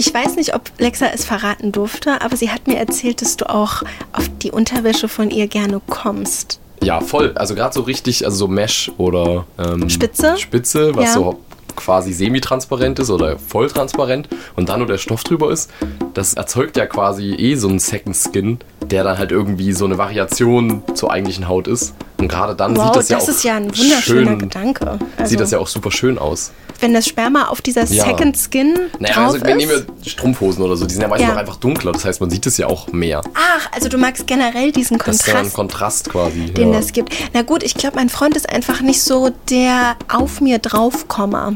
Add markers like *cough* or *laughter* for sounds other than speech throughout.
Ich weiß nicht, ob Lexa es verraten durfte, aber sie hat mir erzählt, dass du auch auf die Unterwäsche von ihr gerne kommst. Ja, voll. Also gerade so richtig, also so Mesh oder ähm, Spitze? Spitze, was Ja. so quasi semi-transparent ist oder volltransparent und dann nur der Stoff drüber ist, das erzeugt ja quasi eh so einen Second Skin, der dann halt irgendwie so eine Variation zur eigentlichen Haut ist. Und gerade dann Wow, sieht das, das, ja auch ist ja ein wunderschöner schön, Gedanke. Also, Sieht das ja auch super schön aus. wenn das Sperma auf dieser Ja. Second Skin Naja, drauf also wir nehmen ja Strumpfhosen oder so, die sind ja meistens Ja. einfach dunkler, das heißt, man sieht es ja auch mehr. Ach, also du magst generell diesen Das ist ja ein Kontrast. Kontrast quasi. den ja. das gibt. Na gut, ich glaube, mein Freund ist einfach nicht so der auf mir draufkommer.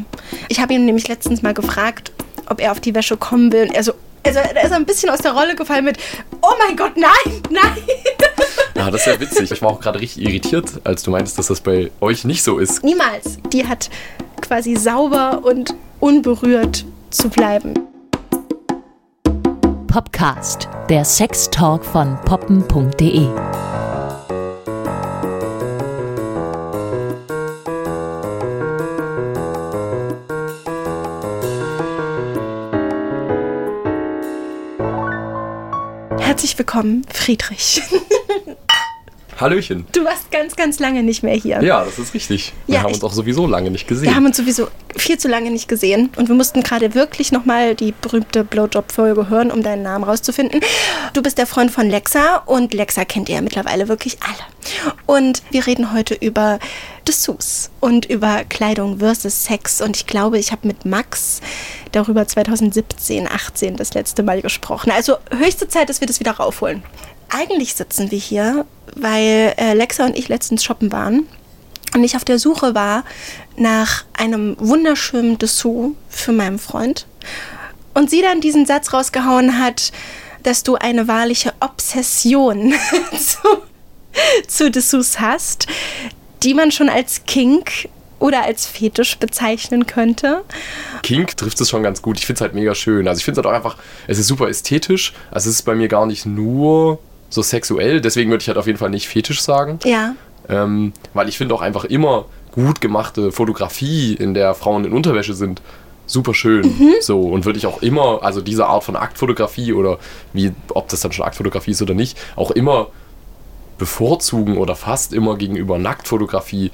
Ich habe ihn nämlich letztens mal gefragt, ob er auf die Wäsche kommen will. Und er so, also er ist ein bisschen aus der Rolle gefallen mit, oh mein Gott, nein, nein. Ja, das ist ja witzig. Ich war auch gerade richtig irritiert, als du meintest, dass das bei euch nicht so ist. Niemals. Die hat quasi sauber und unberührt zu bleiben. Popcast, der Sextalk von poppen.de. willkommen, Friedrich. *laughs* Hallöchen. Du warst ganz, ganz lange nicht mehr hier. Ja, das ist richtig. Wir Ja, haben uns auch sowieso lange nicht gesehen. Wir haben uns sowieso viel zu lange nicht gesehen und wir mussten gerade wirklich nochmal die berühmte Blowjob-Folge hören, um deinen Namen rauszufinden. Du bist der Freund von Lexa und Lexa kennt ihr ja mittlerweile wirklich alle. Und wir reden heute über Dessous und über Kleidung versus Sex und ich glaube, ich habe mit Max darüber 2017, 18 das letzte Mal gesprochen. Also höchste Zeit, dass wir das wieder raufholen. Eigentlich sitzen wir hier, weil äh, Lexa und ich letztens shoppen waren und ich auf der Suche war nach einem wunderschönen Dessous für meinen Freund und sie dann diesen Satz rausgehauen hat, dass du eine wahrliche Obsession *laughs* zu, zu Dessous hast, die man schon als Kink oder als Fetisch bezeichnen könnte. Kink trifft es schon ganz gut. Ich finde es halt mega schön. Also ich finde es halt auch einfach, es ist super ästhetisch. Also es ist bei mir gar nicht nur so sexuell. Deswegen würde ich halt auf jeden Fall nicht Fetisch sagen. Ja, Ähm, weil ich finde auch einfach immer gut gemachte Fotografie, in der Frauen in Unterwäsche sind, super schön. Mhm. So, und würde ich auch immer, also diese Art von Aktfotografie oder wie, ob das dann schon Aktfotografie ist oder nicht, auch immer bevorzugen oder fast immer gegenüber Nacktfotografie.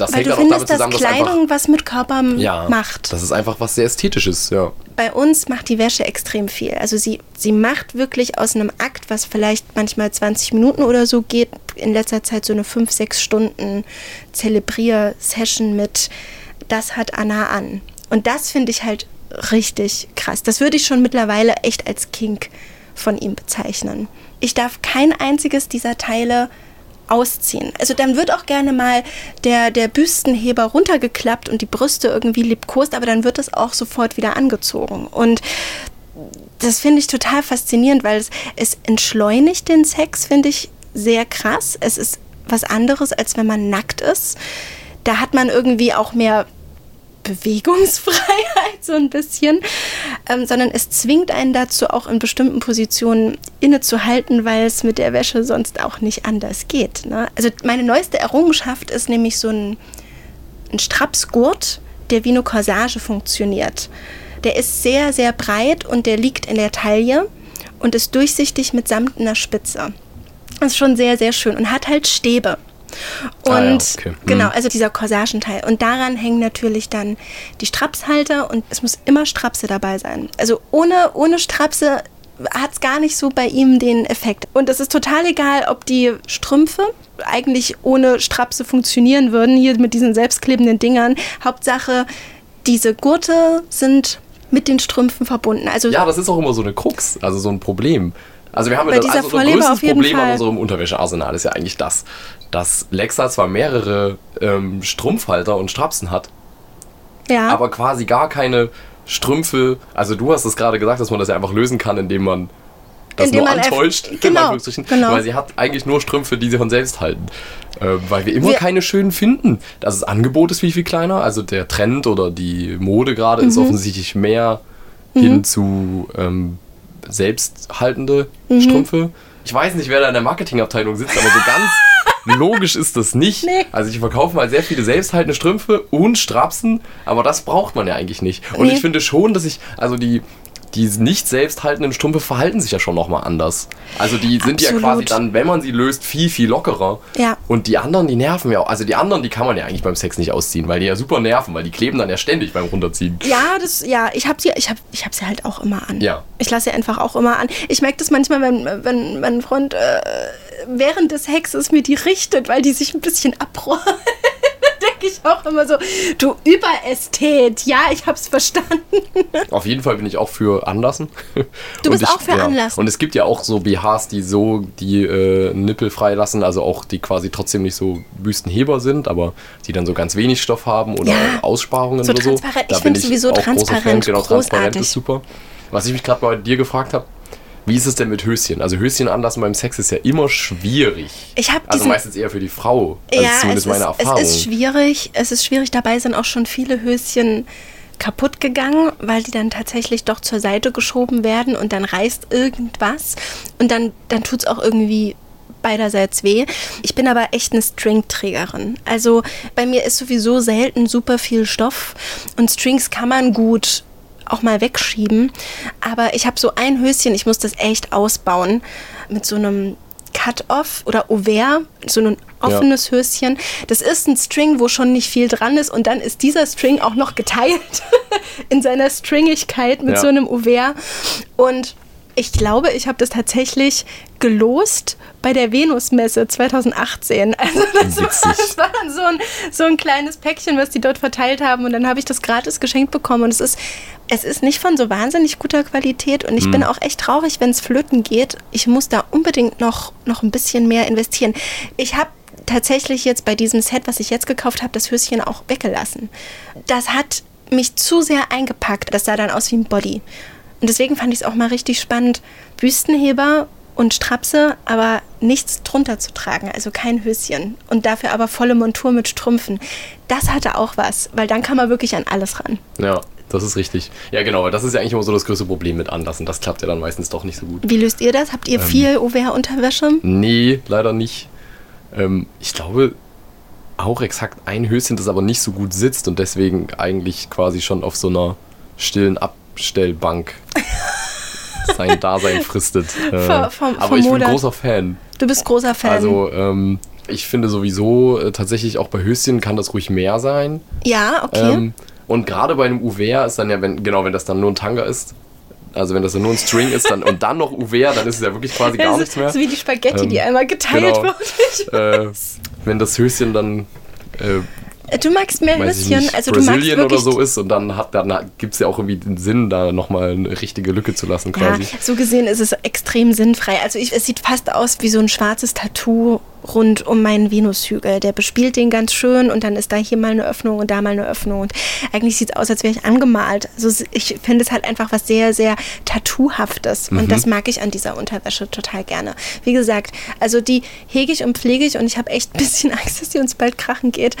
Das weil hängt du dann auch damit findest, dass zusammen, dass einfach. Kleidung was mit Körper Ja, macht. das ist einfach was sehr Ästhetisches, ja. bei uns macht die Wäsche extrem viel. Also sie, sie macht wirklich aus einem Akt, was vielleicht manchmal 20 Minuten oder so geht, in letzter Zeit so eine 5, 6 Stunden Zelebrier-Session mit Das hat Anna an. Und das finde ich halt richtig krass. Das würde ich schon mittlerweile echt als Kink von ihm bezeichnen. Ich darf kein einziges dieser Teile ausziehen. Also dann wird auch gerne mal der, der Büstenheber runtergeklappt und die Brüste irgendwie liebkost, aber dann wird das auch sofort wieder angezogen. Und das finde ich total faszinierend, weil es, es entschleunigt den Sex, finde ich sehr krass. Es ist was anderes, als wenn man nackt ist. Da hat man irgendwie auch mehr Bewegungsfreiheit *laughs* so ein bisschen, ähm, sondern es zwingt einen dazu, auch in bestimmten Positionen innezuhalten, weil es mit der Wäsche sonst auch nicht anders geht. Ne? Also meine neueste Errungenschaft ist nämlich so ein, ein Strapsgurt, der wie eine Corsage funktioniert. Der ist sehr, sehr breit und der liegt in der Taille und ist durchsichtig mit samtener Spitze. Das ist schon sehr, sehr schön und hat halt Stäbe. Und Ah ja, okay. genau, Mhm. also dieser Corsagenteil. Und daran hängen natürlich dann die Strapshalter und es muss immer Strapse dabei sein. Also ohne, ohne Strapse hat es gar nicht so bei ihm den Effekt. Und es ist total egal, ob die Strümpfe eigentlich ohne Strapse funktionieren würden, hier mit diesen selbstklebenden Dingern. Hauptsache, diese Gurte sind mit den Strümpfen verbunden. Also Ja, das ist auch immer so eine Krux, also so ein Problem. Also wir haben ja das, also unser größtes Problem an unserem Unterwäschearsenal ist ja eigentlich das, dass Lexa zwar mehrere ähm, Strumpfhalter und Strapsen hat, ja. aber quasi gar keine Strümpfe. Also du hast es gerade gesagt, dass man das ja einfach lösen kann, indem man das Indem nur man antäuscht. genau, genau. Weil sie hat eigentlich nur Strümpfe, die sie von selbst halten. Äh, weil wir immer Wir- keine schönen finden. Das Angebot ist viel, viel kleiner. Also der Trend oder die Mode gerade ist Mhm. offensichtlich mehr hin zu ähm, selbsthaltende Mhm. Strümpfe. Ich weiß nicht, wer da in der Marketingabteilung sitzt, aber so ganz *laughs* logisch ist das nicht. Nee. Also ich verkaufe mal sehr viele selbsthaltende Strümpfe und Strapsen, aber das braucht man ja eigentlich nicht. Und Nee. ich finde schon, dass ich, also die die nicht selbsthaltenden Strümpfe verhalten sich ja schon nochmal anders. Also die sind Absolut. ja quasi dann, wenn man sie löst, viel, viel lockerer. Ja. Und die anderen, die nerven ja auch. Also die anderen, die kann man ja eigentlich beim Sex nicht ausziehen, weil die ja super nerven, weil die kleben dann ja ständig beim Runterziehen. Ja, das, ja, ich habe sie, ich hab, ich hab sie halt auch immer an. Ja. Ich lasse sie einfach auch immer an. Ich merke das manchmal, wenn, wenn mein Freund äh, während des Hexes mir die richtet, weil die sich ein bisschen abrollen. Denke ich auch immer so, du Überästhet. Ja, ich hab's verstanden. *laughs* Auf jeden Fall bin ich auch für Anlassen. Du bist ich, auch für ja. Anlassen. Und es gibt ja auch so BHs, die so die äh, Nippel freilassen, also auch die quasi trotzdem nicht so Büstenheber sind, aber die dann so ganz wenig Stoff haben oder Ja. Aussparungen So oder so. Ich Da find bin sowieso transparent Genau, transparent großartig. ist super. Was ich mich gerade bei dir gefragt habe, wie ist es denn mit Höschen? Also Höschen anlassen beim Sex ist ja immer schwierig. Ich hab also meistens eher für die Frau. Also ja, zumindest es meine ist, Erfahrung. es ist schwierig. Es ist schwierig. Dabei sind auch schon viele Höschen kaputt gegangen, weil die dann tatsächlich doch zur Seite geschoben werden und dann reißt irgendwas und dann, dann tut es auch irgendwie beiderseits weh. Ich bin aber echt eine Stringträgerin. Also bei mir ist sowieso selten super viel Stoff und Strings kann man gut auch mal wegschieben. Aber ich habe so ein Höschen, ich muss das echt ausbauen mit so einem Cut-Off oder Ouvert, so ein offenes Höschen. Das ist ein String, wo schon nicht viel dran ist und dann ist dieser String auch noch geteilt *laughs* in seiner Stringigkeit mit Ja. so einem Ouvert. Und ich glaube, ich habe das tatsächlich gelost bei der Venusmesse 2018. *laughs* Also das war, das war dann so ein, so ein kleines Päckchen, was die dort verteilt haben und dann habe ich das gratis geschenkt bekommen und es ist, es ist nicht von so wahnsinnig guter Qualität und ich bin auch echt traurig, wenn es flöten geht. Ich muss da unbedingt noch, noch ein bisschen mehr investieren. Ich habe tatsächlich jetzt bei diesem Set, was ich jetzt gekauft habe, das Höschen auch weggelassen. Das hat mich zu sehr eingepackt. Das sah dann aus wie ein Body. Und deswegen fand ich es auch mal richtig spannend, Büstenheber und Strapse, aber nichts drunter zu tragen, also kein Höschen. Und dafür aber volle Montur mit Strümpfen. Das hatte auch was, weil dann kann man wirklich an alles ran. Ja, das ist richtig. Ja, genau, weil das ist ja eigentlich immer so das größte Problem mit Anlassen. Das klappt ja dann meistens doch nicht so gut. Wie löst ihr das? Habt Ähm. ihr viel Ouvert-Unterwäsche? Nee, leider nicht. Ähm, ich glaube auch exakt ein Höschen, das aber nicht so gut sitzt und deswegen eigentlich quasi schon auf so einer stillen Abstellbank sein Dasein fristet. *laughs* Äh, Ver- vom- aber ich bin großer Fan. Du bist großer Fan. Also ähm, ich finde sowieso äh, tatsächlich auch bei Höschen kann das ruhig mehr sein. ja, okay. Ähm, und gerade bei einem Uwehr ist dann ja, wenn, genau, wenn das dann nur ein Tanga ist, also wenn das dann nur ein String ist dann, und dann noch Uwehr, dann ist es ja wirklich quasi gar Das nichts mehr. So wie die Spaghetti, Ähm, die einmal geteilt genau. wird. äh, wenn das Höschen dann, äh, Du magst mehr nicht, also du magst Brasilien oder wirklich so ist und dann, hat, dann gibt es ja auch irgendwie den Sinn, da nochmal eine richtige Lücke zu lassen Ja, quasi. so gesehen ist es extrem sinnfrei. Also ich, es sieht fast aus wie so ein schwarzes Tattoo rund um meinen Venushügel. Der bespielt den ganz schön und dann ist da hier mal eine Öffnung und da mal eine Öffnung. Und eigentlich sieht es aus, als wäre ich angemalt. Also ich finde es halt einfach was sehr, sehr Tattoohaftes. Und das mag ich an dieser Unterwäsche total gerne. Wie gesagt, also die hege ich und pflege ich und ich habe echt ein bisschen *laughs* Angst, dass die uns bald krachen geht.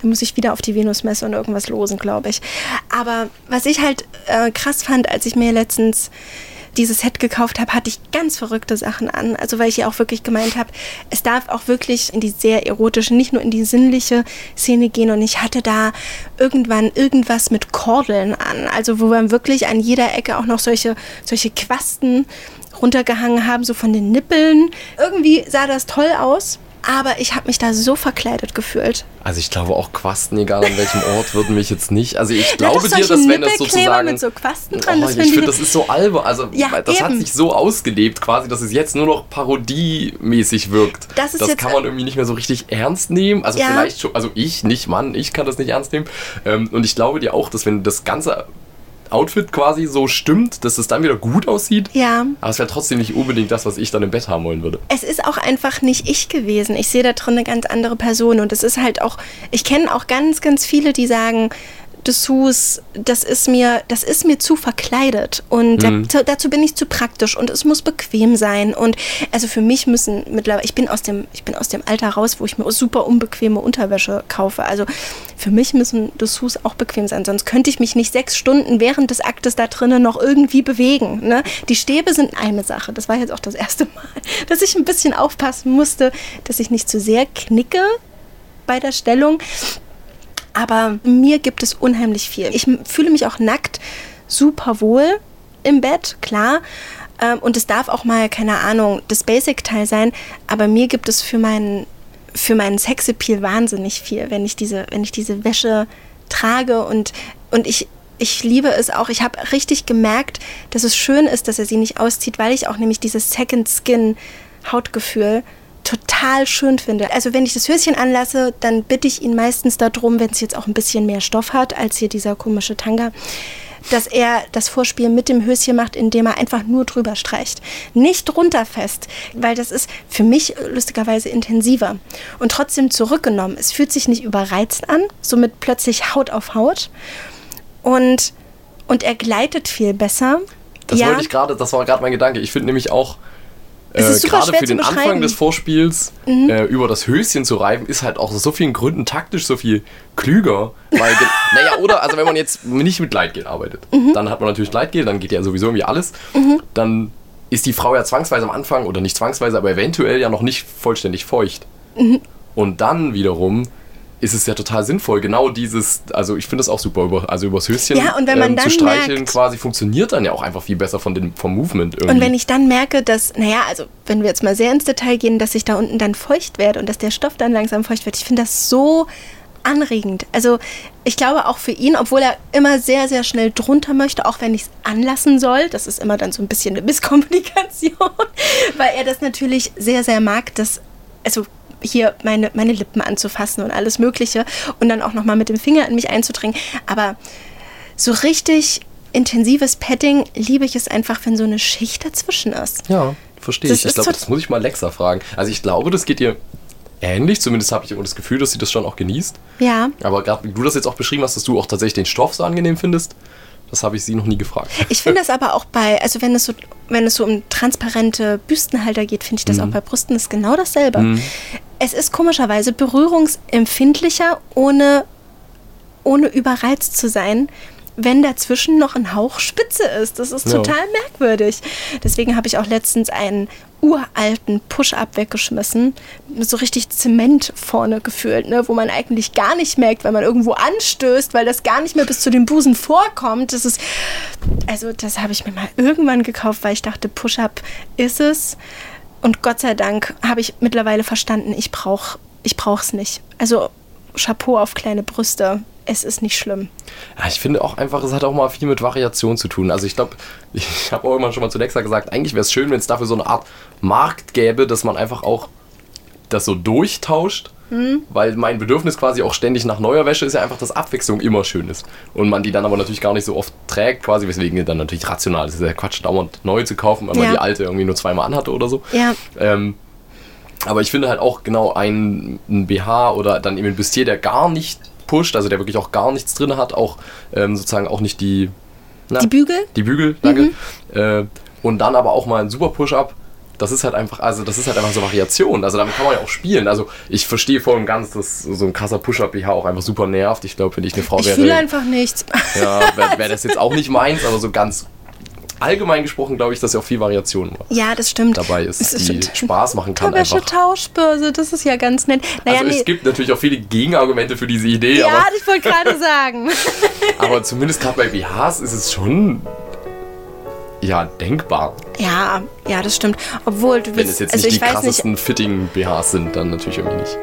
Da muss ich wieder auf die Venusmesse und irgendwas losen, glaube ich. Aber was ich halt äh, krass fand, als ich mir letztens dieses Set gekauft habe, hatte ich ganz verrückte Sachen an. Also weil ich ja auch wirklich gemeint habe, es darf auch wirklich in die sehr erotische, nicht nur in die sinnliche Szene gehen. Und ich hatte da irgendwann irgendwas mit Kordeln an. Also wo man wirklich an jeder Ecke auch noch solche, solche Quasten runtergehangen haben, so von den Nippeln. Irgendwie sah das toll aus. Aber ich habe mich da so verkleidet gefühlt. Also ich glaube auch Quasten, egal an welchem Ort, würden mich jetzt nicht. Also ich Na, glaube doch, dir, dass wenn das sozusagen. mit so Quasten dran, oh, das ich finde, das ist so albern. Also Ja, das hat eben. sich so ausgelebt, quasi, dass es jetzt nur noch parodiemäßig wirkt. Das ist jetzt- kann man irgendwie nicht mehr so richtig ernst nehmen. Also Ja. vielleicht schon, also ich, nicht Mann, ich kann das nicht ernst nehmen. Ähm, und ich glaube dir auch, dass wenn das ganze Outfit quasi so stimmt, dass es dann wieder gut aussieht. Ja. Aber es wäre trotzdem nicht unbedingt das, was ich dann im Bett haben wollen würde. es ist auch einfach nicht ich gewesen. Ich sehe da drin eine ganz andere Person. Und es ist halt auch, ich kenne auch ganz, ganz viele, die sagen, Dessous, das ist mir, das ist mir zu verkleidet und Mhm. da, dazu bin ich zu praktisch und es muss bequem sein und also für mich müssen mittlerweile, ich bin aus dem, ich bin aus dem Alter raus, wo ich mir super unbequeme Unterwäsche kaufe. Also für mich müssen Dessous auch bequem sein, sonst könnte ich mich nicht sechs Stunden während des Aktes da drinnen noch irgendwie bewegen. Ne? Die Stäbe sind eine Sache. Das war jetzt auch das erste Mal, *laughs* dass ich ein bisschen aufpassen musste, dass ich nicht zu sehr knicke bei der Stellung. Aber mir gibt es unheimlich viel. Ich fühle mich auch nackt super wohl im Bett, klar. Ähm, und es darf auch mal, keine Ahnung, das Basic-Teil sein. Aber mir gibt es für meinen, für meinen Sexappeal wahnsinnig viel, wenn ich diese, wenn ich diese Wäsche trage und, und ich, ich liebe es auch. Ich habe richtig gemerkt, dass es schön ist, dass er sie nicht auszieht, weil ich auch nämlich dieses Second Skin Hautgefühl total schön finde. Also wenn ich das Höschen anlasse, dann bitte ich ihn meistens darum, wenn es jetzt auch ein bisschen mehr Stoff hat als hier dieser komische Tanga, dass er das Vorspiel mit dem Höschen macht, indem er einfach nur drüber streicht. Nicht drunter fest, weil das ist für mich lustigerweise intensiver. Und trotzdem zurückgenommen. Es fühlt sich nicht überreizt an, somit plötzlich Haut auf Haut. Und, und er gleitet viel besser. Das ja, wollte ich gerade, das war gerade mein Gedanke. Ich finde nämlich auch, äh, gerade für den Anfang. Mhm. des Vorspiels äh, über das Höschen zu reiben, ist halt auch aus so vielen Gründen taktisch so viel klüger. Weil, *laughs* naja, oder, also wenn man jetzt nicht mit Gleitgel arbeitet, Mhm. dann hat man natürlich Gleitgel, dann geht ja sowieso irgendwie alles. Dann ist die Frau ja zwangsweise am Anfang, oder nicht zwangsweise, aber eventuell ja noch nicht vollständig feucht. Mhm. Und dann wiederum ist es ja total sinnvoll, genau dieses, also ich finde das auch super, über, also übers Höschen Ja, und wenn man zu dann streicheln merkt- quasi funktioniert dann ja auch einfach viel besser von dem, vom Movement irgendwie. Und wenn ich dann merke, dass, naja, also wenn wir jetzt mal sehr ins Detail gehen, dass ich da unten dann feucht werde und dass der Stoff dann langsam feucht wird, ich finde das so anregend. Also ich glaube auch für ihn, obwohl er immer sehr, sehr schnell drunter möchte, auch wenn ich es anlassen soll, das ist immer dann so ein bisschen eine Misskommunikation, *laughs* weil er das natürlich sehr, sehr mag, dass, also hier meine, meine Lippen anzufassen und alles Mögliche und dann auch nochmal mit dem Finger in mich einzudringen. Aber so richtig intensives Padding liebe ich es einfach, wenn so eine Schicht dazwischen ist. Ja, verstehe Das ich. Ich glaube, das muss ich mal Lexa fragen. Also ich glaube, das geht ihr ähnlich. Zumindest habe ich immer das Gefühl, dass sie das schon auch genießt. Ja. Aber gerade wie du das jetzt auch beschrieben hast, dass du auch tatsächlich den Stoff so angenehm findest, das habe ich sie noch nie gefragt. Ich finde das aber auch bei, also wenn es so, wenn es so um transparente Büstenhalter geht, finde ich das auch bei Brüsten ist genau dasselbe. Es ist komischerweise berührungsempfindlicher, ohne, ohne überreizt zu sein, wenn dazwischen noch ein Hauch Spitze ist. Das ist Ja. total merkwürdig. Deswegen habe ich auch letztens einen uralten Push-Up weggeschmissen, so richtig Zement vorne gefühlt, ne, wo man eigentlich gar nicht merkt, wenn man irgendwo anstößt, weil das gar nicht mehr bis zu den Busen vorkommt. Das ist, also das habe ich mir mal irgendwann gekauft, weil ich dachte, Push-Up ist es. Und Gott sei Dank habe ich mittlerweile verstanden, ich brauche ich es nicht. Also Chapeau auf kleine Brüste. Es ist nicht schlimm. Ja, ich finde auch einfach, es hat auch mal viel mit Variation zu tun. Also ich glaube, *laughs* ich habe auch immer schon mal zu Lexa gesagt, eigentlich wäre es schön, wenn es dafür so eine Art Markt gäbe, dass man einfach auch das so durchtauscht. Weil mein Bedürfnis quasi auch ständig nach neuer Wäsche ist ja einfach, dass Abwechslung immer schön ist. Und man die dann aber natürlich gar nicht so oft trägt, quasi, weswegen dann natürlich rational ist. Es ist ja Quatsch, dauernd neu zu kaufen, weil man Ja. die alte irgendwie nur zweimal anhatte oder so. Ja. Ähm, aber ich finde halt auch genau ein, ein BH oder dann eben ein Bustier, der gar nicht pusht, also der wirklich auch gar nichts drin hat, auch ähm, sozusagen auch nicht die, na, Die Bügel? die Bügel, danke. Äh, und dann aber auch mal ein super Push-Up. Das ist halt einfach, also das ist halt einfach so Variation. Also damit kann man ja auch spielen. Also ich verstehe voll und ganz, dass so ein krasser Push-Up BH auch einfach super nervt. Ich glaube, wenn ich eine Frau Ich fühle wäre, einfach nichts. ja, wäre wär das jetzt auch nicht meins, aber so ganz allgemein gesprochen glaube ich, dass ja auch viel Variation Ja, das stimmt. dabei ist, Es die stimmt. Spaß machen kann einfach. Wäsche-Tauschbörse, das ist ja ganz nett. Naja, Also nee. es gibt natürlich auch viele Gegenargumente für diese Idee, ja, aber, ich wollte gerade *laughs* sagen. aber zumindest gerade bei BHs ist es schon ja denkbar. Ja, ja, das stimmt. Obwohl du Wenn willst, es jetzt also nicht ich die krassesten fitting BHs sind, dann natürlich irgendwie nicht.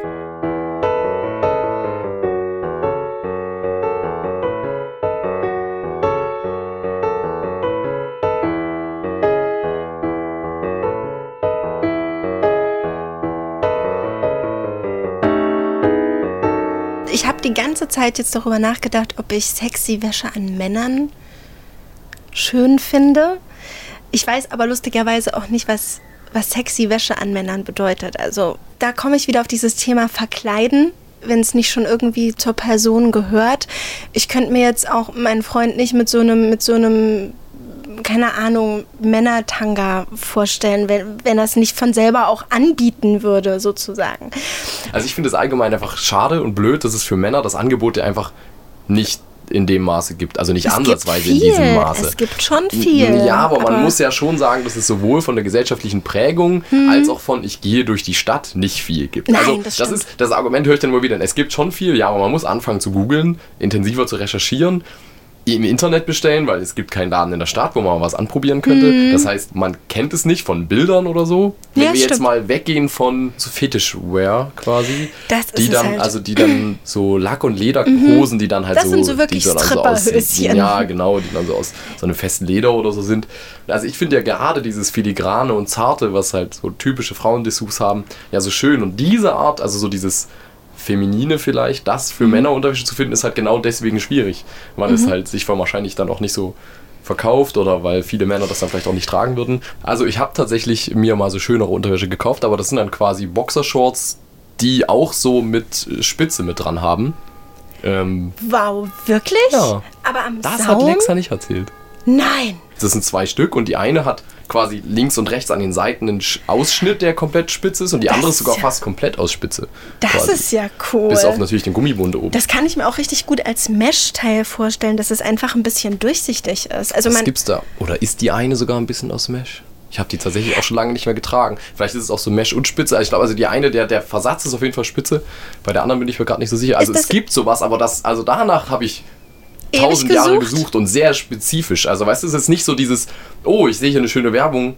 Zeit jetzt darüber nachgedacht, ob ich sexy Wäsche an Männern schön finde. Ich weiß aber lustigerweise auch nicht, was, was sexy Wäsche an Männern bedeutet. Also da komme ich wieder auf dieses Thema Verkleiden, wenn es nicht schon irgendwie zur Person gehört. Ich könnte mir jetzt auch meinen Freund nicht mit so einem, mit so einem keine Ahnung, Männertanga vorstellen, wenn, wenn er es nicht von selber auch anbieten würde, sozusagen. Also ich finde es allgemein einfach schade und blöd, dass es für Männer das Angebot ja einfach nicht in dem Maße gibt. Also nicht Es ansatzweise in diesem. Maße. Es gibt schon viel. Ja, aber, man muss ja schon sagen, dass es sowohl von der gesellschaftlichen Prägung als auch von ich gehe durch die Stadt nicht viel gibt. Mhm. Nein, also das das, ist das Argument höre ich dann immer wieder. Es gibt schon viel, ja, aber man muss anfangen zu googeln, intensiver zu recherchieren. Im Internet bestellen, weil es gibt keinen Laden in der Stadt, wo man was anprobieren könnte. Das heißt, man kennt es nicht von Bildern oder so. Wenn Mhm. Ja, wir jetzt stimmt. mal weggehen von so Fetischwear quasi, Das ist die dann, halt. also die dann *clears throat* so Lack- und Lederhosen, die dann halt Das so, sind so wirklich die dann so aus, ja genau, die dann so aus so einem festen Leder oder so sind. Also ich finde ja gerade dieses filigrane und zarte, was halt so typische Frauendessous haben, ja so schön. Und diese Art, also so dieses Feminine vielleicht, das Mhm. für Männerunterwäsche zu finden, ist halt genau deswegen schwierig, weil Mhm. es halt sich wahrscheinlich dann auch nicht so verkauft oder weil viele Männer das dann vielleicht auch nicht tragen würden. Also ich habe tatsächlich mir mal so schönere Unterwäsche gekauft, aber das sind dann quasi Boxershorts, die auch so mit Spitze mit dran haben. Ähm, Wow, wirklich? Ja. Aber am das Saum? hat Lexa nicht erzählt. Nein. Das sind zwei Stück und die eine hat quasi links und rechts an den Seiten einen Sch- Ausschnitt, der komplett spitz ist und die Das andere ist sogar ja- fast komplett aus Spitze. Das quasi. ist ja cool. Bis auf natürlich den Gummibund oben. Das kann ich mir auch richtig gut als Mesh-Teil vorstellen, dass es einfach ein bisschen durchsichtig ist. Also Was man, gibt's da? Oder ist die eine sogar ein bisschen aus Mesh? Ich habe die tatsächlich auch schon lange nicht mehr getragen. Vielleicht ist es auch so Mesh und Spitze. Also ich glaube, also die eine, der, der Versatz ist auf jeden Fall Spitze. Bei der anderen bin ich mir gerade nicht so sicher. Also es das- gibt sowas, aber das, also danach habe ich tausend Jahre gesucht? und sehr spezifisch. Also weißt du, es ist nicht so dieses, oh, ich sehe hier eine schöne Werbung,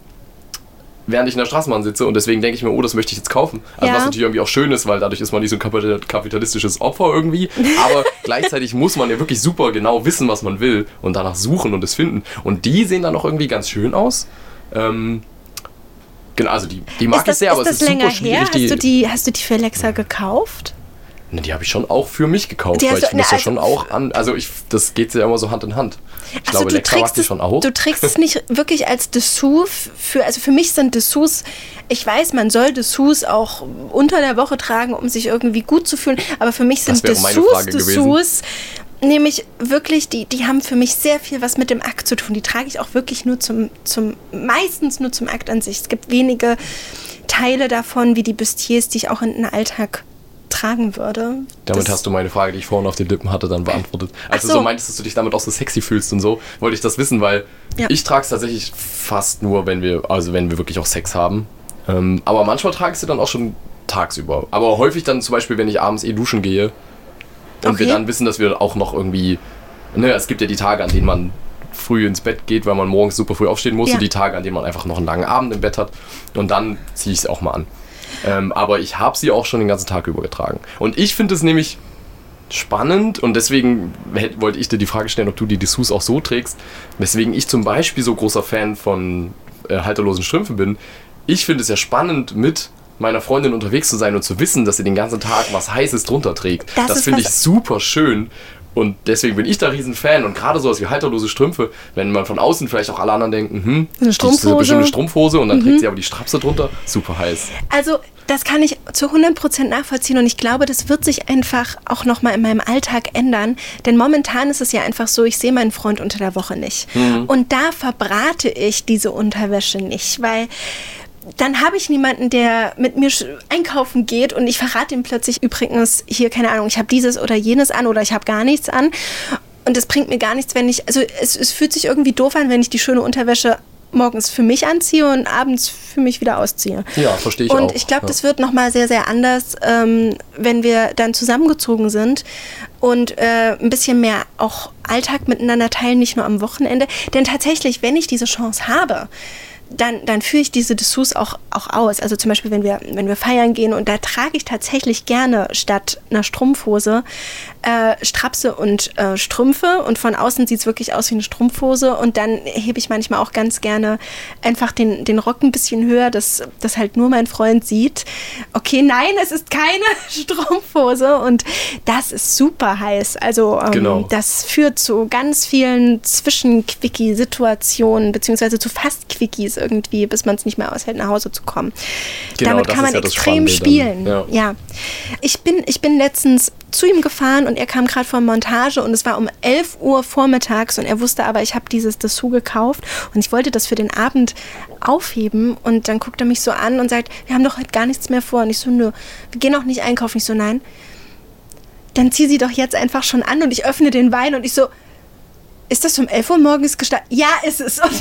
während ich in der Straßenbahn sitze und deswegen denke ich mir, oh, das möchte ich jetzt kaufen. Also Ja. was natürlich irgendwie auch schön ist, weil dadurch ist man nicht so ein kapital- kapitalistisches Opfer irgendwie. *laughs* Aber gleichzeitig muss man ja wirklich super genau wissen, was man will und danach suchen und es finden. Und die sehen dann auch irgendwie ganz schön aus. Ähm, genau, also die, die mag das, ich sehr, aber es ist länger super her? schwierig. Hast du, die, hast du die für Alexa gekauft? Ne, die habe ich schon auch für mich gekauft, Die weil ich du- muss na, ja schon also- auch an, also ich, das geht ja immer so Hand in Hand. Ich Also glaube, du Lexa trägst, die es, schon auch. du trägst es nicht wirklich als Dessous für, also für mich sind Dessous, ich weiß, man soll Dessous auch unter der Woche tragen, um sich irgendwie gut zu fühlen, aber für mich sind Dessous. Dessous, nämlich wirklich, die, die haben für mich sehr viel was mit dem Akt zu tun. Die trage ich auch wirklich nur zum, zum, meistens nur zum Akt an sich. Es gibt wenige Teile davon, wie die Bustiers, die ich auch in den Alltag tragen würde. Damit hast du meine Frage, die ich vorhin auf den Lippen hatte, dann beantwortet. Als Ach du so. so meintest, dass du dich damit auch so sexy fühlst und so, wollte ich das wissen, weil Ja. ich trage es tatsächlich fast nur, wenn wir, also wenn wir wirklich auch Sex haben. Ähm, aber manchmal trage ich sie dann auch schon tagsüber. Aber häufig dann zum Beispiel, wenn ich abends eh duschen gehe und wir Okay. dann wissen, dass wir auch noch irgendwie, ne, es gibt ja die Tage, an denen man früh ins Bett geht, weil man morgens super früh aufstehen muss Ja. und die Tage, an denen man einfach noch einen langen Abend im Bett hat und dann ziehe ich es auch mal an. Ähm, aber ich habe sie auch schon den ganzen Tag über getragen. Und ich finde es nämlich spannend und deswegen wollte ich dir die Frage stellen, ob du die Dessous auch so trägst. Weswegen ich zum Beispiel so großer Fan von äh, halterlosen Strümpfen bin. Ich finde es ja spannend, mit meiner Freundin unterwegs zu sein und zu wissen, dass sie den ganzen Tag was Heißes drunter trägt. Das Das, finde ich super schön. Und deswegen bin ich da riesen Fan und gerade sowas wie halterlose Strümpfe, wenn man von außen vielleicht auch alle anderen denken, hm, Eine ist Strumpfhose. Mhm. bestimmt eine Strumpfhose und dann trägt sie aber die Strapse drunter, super heiß. Also, das kann ich zu 100% nachvollziehen und ich glaube, das wird sich einfach auch nochmal in meinem Alltag ändern. Denn momentan ist es ja einfach so, ich sehe meinen Freund unter der Woche nicht. Und da verbrate ich diese Unterwäsche nicht, weil dann habe ich niemanden, der mit mir einkaufen geht und ich verrate ihm plötzlich übrigens hier, keine Ahnung, ich habe dieses oder jenes an oder ich habe gar nichts an. Und das bringt mir gar nichts, wenn ich, also es, es fühlt sich irgendwie doof an, wenn ich die schöne Unterwäsche morgens für mich anziehe und abends für mich wieder ausziehe. Ja, verstehe ich und auch. ich glaube, Ja. das wird nochmal sehr, sehr anders, ähm, wenn wir dann zusammengezogen sind und äh, ein bisschen mehr auch Alltag miteinander teilen, nicht nur am Wochenende. Denn tatsächlich, wenn ich diese Chance habe, dann, dann führe ich diese Dessous auch, auch aus. Also zum Beispiel, wenn wir, wenn wir feiern gehen und da trage ich tatsächlich gerne statt einer Strumpfhose äh, Strapse und äh, Strümpfe und von außen sieht es wirklich aus wie eine Strumpfhose und dann hebe ich manchmal auch ganz gerne einfach den, den Rock ein bisschen höher, dass das halt nur mein Freund sieht. Okay, nein, es ist keine *laughs* Strumpfhose und das ist super heiß. Also ähm, Genau. das führt zu ganz vielen Zwischen-Quickie-Situationen, beziehungsweise zu fast Quickies irgendwie, bis man es nicht mehr aushält, nach Hause zu kommen. Genau, Damit kann man ja extrem spielen. dann, Ja. Ich, bin, ich bin letztens zu ihm gefahren und er kam gerade von Montage und es war um 11 Uhr vormittags und er wusste aber, ich habe dieses Dessous gekauft und ich wollte das für den Abend aufheben und dann guckt er mich so an und sagt, wir haben doch heute gar nichts mehr vor und ich so, nö, wir gehen auch nicht einkaufen. Ich so, nein, dann zieh sie doch jetzt einfach schon an und ich öffne den Wein und ich so, ist das um 11 Uhr morgens gestartet? Ja, ist es. Und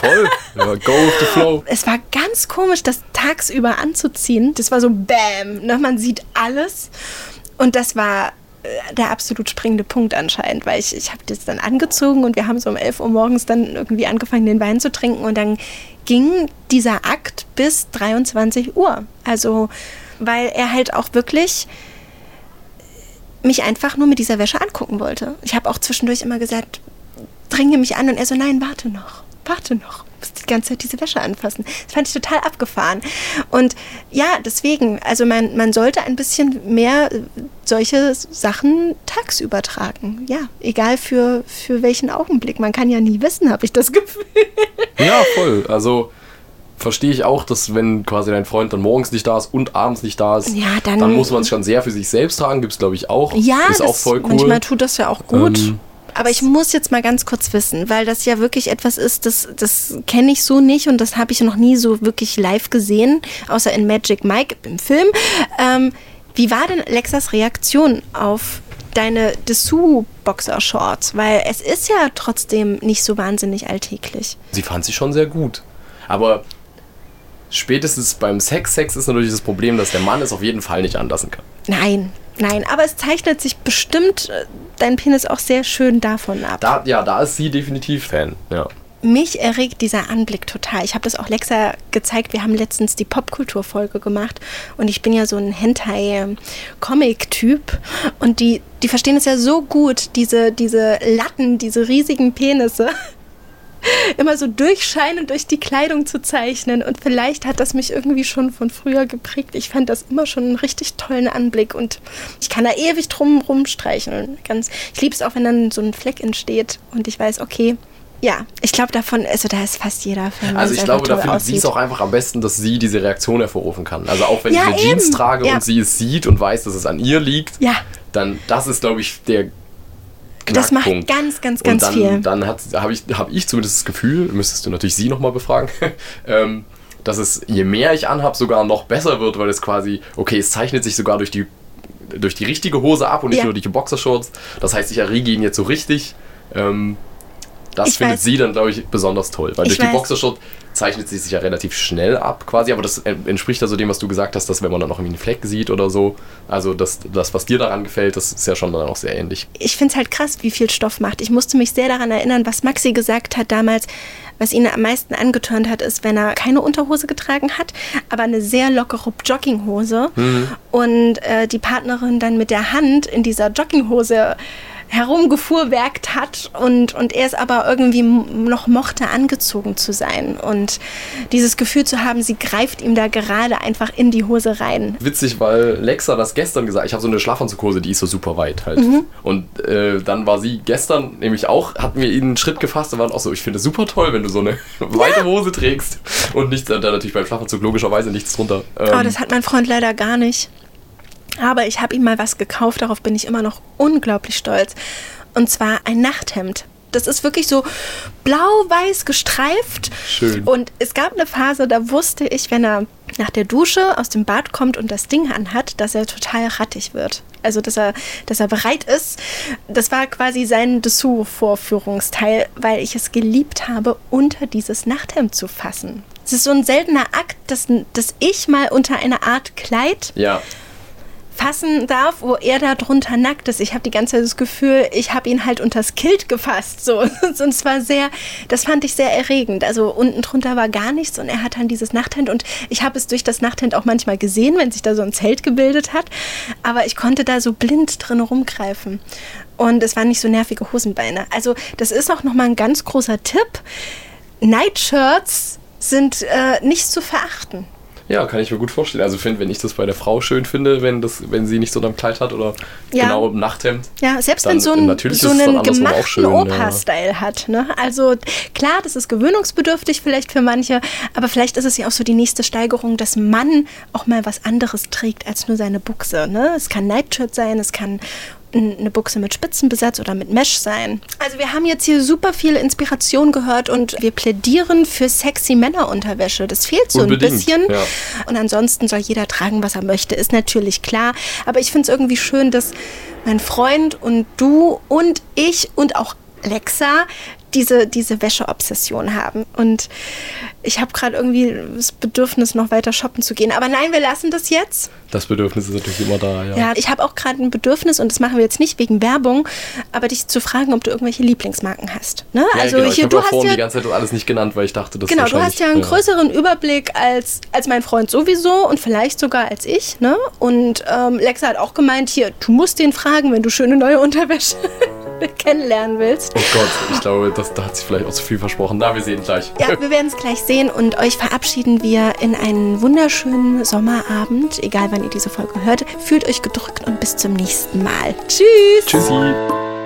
Voll. Ja, go with the flow. es war ganz komisch, das tagsüber anzuziehen. Das war so Bäm, ne? man sieht alles. Und das war äh, der absolut springende Punkt anscheinend, weil ich, ich habe das dann angezogen und wir haben so um 11 Uhr morgens dann irgendwie angefangen, den Wein zu trinken und dann ging dieser Akt bis 23 Uhr. Also, weil er halt auch wirklich mich einfach nur mit dieser Wäsche angucken wollte. Ich habe auch zwischendurch immer gesagt, dringe mich an und er so, nein, warte noch, warte noch muss die ganze Zeit diese Wäsche anfassen. Das fand ich total abgefahren. Und ja, deswegen, also man, man sollte ein bisschen mehr solche Sachen tagsüber tragen. Ja, egal für, für welchen Augenblick. Man kann ja nie wissen, habe ich das *laughs* Gefühl. Ja, voll. Also verstehe ich auch, dass wenn quasi dein Freund dann morgens nicht da ist und abends nicht da ist, ja, dann, dann muss man es schon sehr für sich selbst tragen. Gibt es, glaube ich, auch. Ja, ist auch voll cool. Manchmal tut das ja auch gut. Ähm, aber ich muss jetzt mal ganz kurz wissen, weil das ja wirklich etwas ist, das, das kenne ich so nicht und das habe ich noch nie so wirklich live gesehen, außer in Magic Mike im Film. Ähm, wie war denn Alexas Reaktion auf deine Dessous-Boxer-Shorts? Weil es ist ja trotzdem nicht so wahnsinnig alltäglich. Sie fand sie schon sehr gut. Aber spätestens beim Sex, Sex ist natürlich das Problem, dass der Mann es auf jeden Fall nicht anlassen kann. Nein, nein, aber es zeichnet sich bestimmt äh, dein Penis auch sehr schön davon ab. Da, ja, da ist sie definitiv Fan, ja. Mich erregt dieser Anblick total. Ich habe das auch Lexa gezeigt. Wir haben letztens die Popkultur-Folge gemacht und ich bin ja so ein Hentai-Comic-Typ und die, die verstehen es ja so gut, diese, diese Latten, diese riesigen Penisse immer so durchscheinend durch die Kleidung zu zeichnen. Und vielleicht hat das mich irgendwie schon von früher geprägt. Ich fand das immer schon einen richtig tollen Anblick und ich kann da ewig drum rumstreicheln. Ganz, ich liebe es auch, wenn dann so ein Fleck entsteht und ich weiß, okay, ja, ich glaube davon, also da ist fast jeder Fan. Also ich glaube, da findet sie es auch einfach am besten, dass sie diese Reaktion hervorrufen kann. Also auch wenn ja, ich eine Jeans trage ja. und sie es sieht und weiß, dass es an ihr liegt, ja. dann das ist, glaube ich, der das macht ganz, ganz, ganz dann, viel. Dann habe ich, hab ich zumindest das Gefühl, müsstest du natürlich sie nochmal befragen, *laughs* ähm, dass es, je mehr ich anhabe, sogar noch besser wird, weil es quasi, okay, es zeichnet sich sogar durch die, durch die richtige Hose ab und nicht ja. nur durch die Boxershorts. Das heißt, ich errege ihn jetzt so richtig. Ähm, das ich findet weiß. sie dann, glaube ich, besonders toll. Weil ich durch weiß. die Boxershort zeichnet sie sich ja relativ schnell ab, quasi. Aber das entspricht also dem, was du gesagt hast, dass wenn man dann noch irgendwie einen Fleck sieht oder so, also das, das was dir daran gefällt, das ist ja schon dann auch sehr ähnlich. Ich finde es halt krass, wie viel Stoff macht. Ich musste mich sehr daran erinnern, was Maxi gesagt hat damals. Was ihn am meisten angetörnt hat, ist, wenn er keine Unterhose getragen hat, aber eine sehr lockere Jogginghose mhm. und äh, die Partnerin dann mit der Hand in dieser Jogginghose herumgefuhrwerkt hat und, und er es aber irgendwie noch mochte, angezogen zu sein. Und dieses Gefühl zu haben, sie greift ihm da gerade einfach in die Hose rein. Witzig, weil Lexa das gestern gesagt Ich habe so eine Schlafanzughose, die ist so super weit halt. Mhm. Und äh, dann war sie gestern nämlich auch, hatten wir ihnen einen Schritt gefasst und waren auch so, ich finde es super toll, wenn du so eine *laughs* weite Hose trägst und nicht, da natürlich beim Schlafanzug logischerweise nichts drunter. Ähm, oh, das hat mein Freund leider gar nicht. Aber ich habe ihm mal was gekauft, darauf bin ich immer noch unglaublich stolz. Und zwar ein Nachthemd. Das ist wirklich so blau-weiß gestreift. Schön. Und es gab eine Phase, da wusste ich, wenn er nach der Dusche aus dem Bad kommt und das Ding anhat, dass er total rattig wird. Also, dass er, dass er bereit ist. Das war quasi sein Dessous-Vorführungsteil, weil ich es geliebt habe, unter dieses Nachthemd zu fassen. Es ist so ein seltener Akt, dass, dass ich mal unter eine Art Kleid ja fassen darf, wo er da drunter nackt ist. Ich habe die ganze Zeit das Gefühl, ich habe ihn halt unters Kilt gefasst. So. *laughs* Und zwar sehr, das fand ich sehr erregend. Also unten drunter war gar nichts und er hat dann dieses Nachthemd und ich habe es durch das Nachthemd auch manchmal gesehen, wenn sich da so ein Zelt gebildet hat. Aber ich konnte da so blind drin rumgreifen. Und es waren nicht so nervige Hosenbeine. Also das ist auch nochmal ein ganz großer Tipp. Nightshirts sind äh, nicht zu verachten. Ja, kann ich mir gut vorstellen. Also find, wenn ich das bei der Frau schön finde, wenn, das, wenn sie nicht so ein Kleid hat oder ja. genau im Nachthemd. Ja, selbst wenn so, ein, so einen gemachten Opa-Style ja. hat. Ne? Also klar, das ist gewöhnungsbedürftig vielleicht für manche, aber vielleicht ist es ja auch so die nächste Steigerung, dass Mann auch mal was anderes trägt als nur seine Buchse. Ne? Es kann Nightshirt sein, es kann eine Buchse mit Spitzenbesatz oder mit Mesh sein. Also wir haben jetzt hier super viel Inspiration gehört und wir plädieren für sexy Männerunterwäsche. Das fehlt so Unbedingt, ein bisschen. Ja. Und ansonsten soll jeder tragen, was er möchte, ist natürlich klar. Aber ich finde es irgendwie schön, dass mein Freund und du und ich und auch Alexa diese, diese Wäscheobsession haben. Und ich habe gerade irgendwie das Bedürfnis, noch weiter shoppen zu gehen. Aber nein, wir lassen das jetzt. Das Bedürfnis ist natürlich immer da, ja. Ja, ich habe auch gerade ein Bedürfnis, und das machen wir jetzt nicht wegen Werbung, aber dich zu fragen, ob du irgendwelche Lieblingsmarken hast. Ne? Ja, also genau. ich hier, habe du hast ja die ganze Zeit alles nicht genannt, weil ich dachte, das Genau, du hast ja einen größeren Überblick als, als mein Freund sowieso und vielleicht sogar als ich. Ne? Und ähm, Lexa hat auch gemeint, hier, du musst den fragen, wenn du schöne neue Unterwäsche *laughs* kennenlernen willst. Oh Gott, ich glaube, das, da hat sich vielleicht auch zu viel versprochen. Na, wir sehen gleich. Ja, wir *laughs* werden es gleich sehen und euch verabschieden wir in einen wunderschönen Sommerabend, egal wann ihr diese Folge hört. Fühlt euch gedrückt und bis zum nächsten Mal. Tschüss! Tschüssi.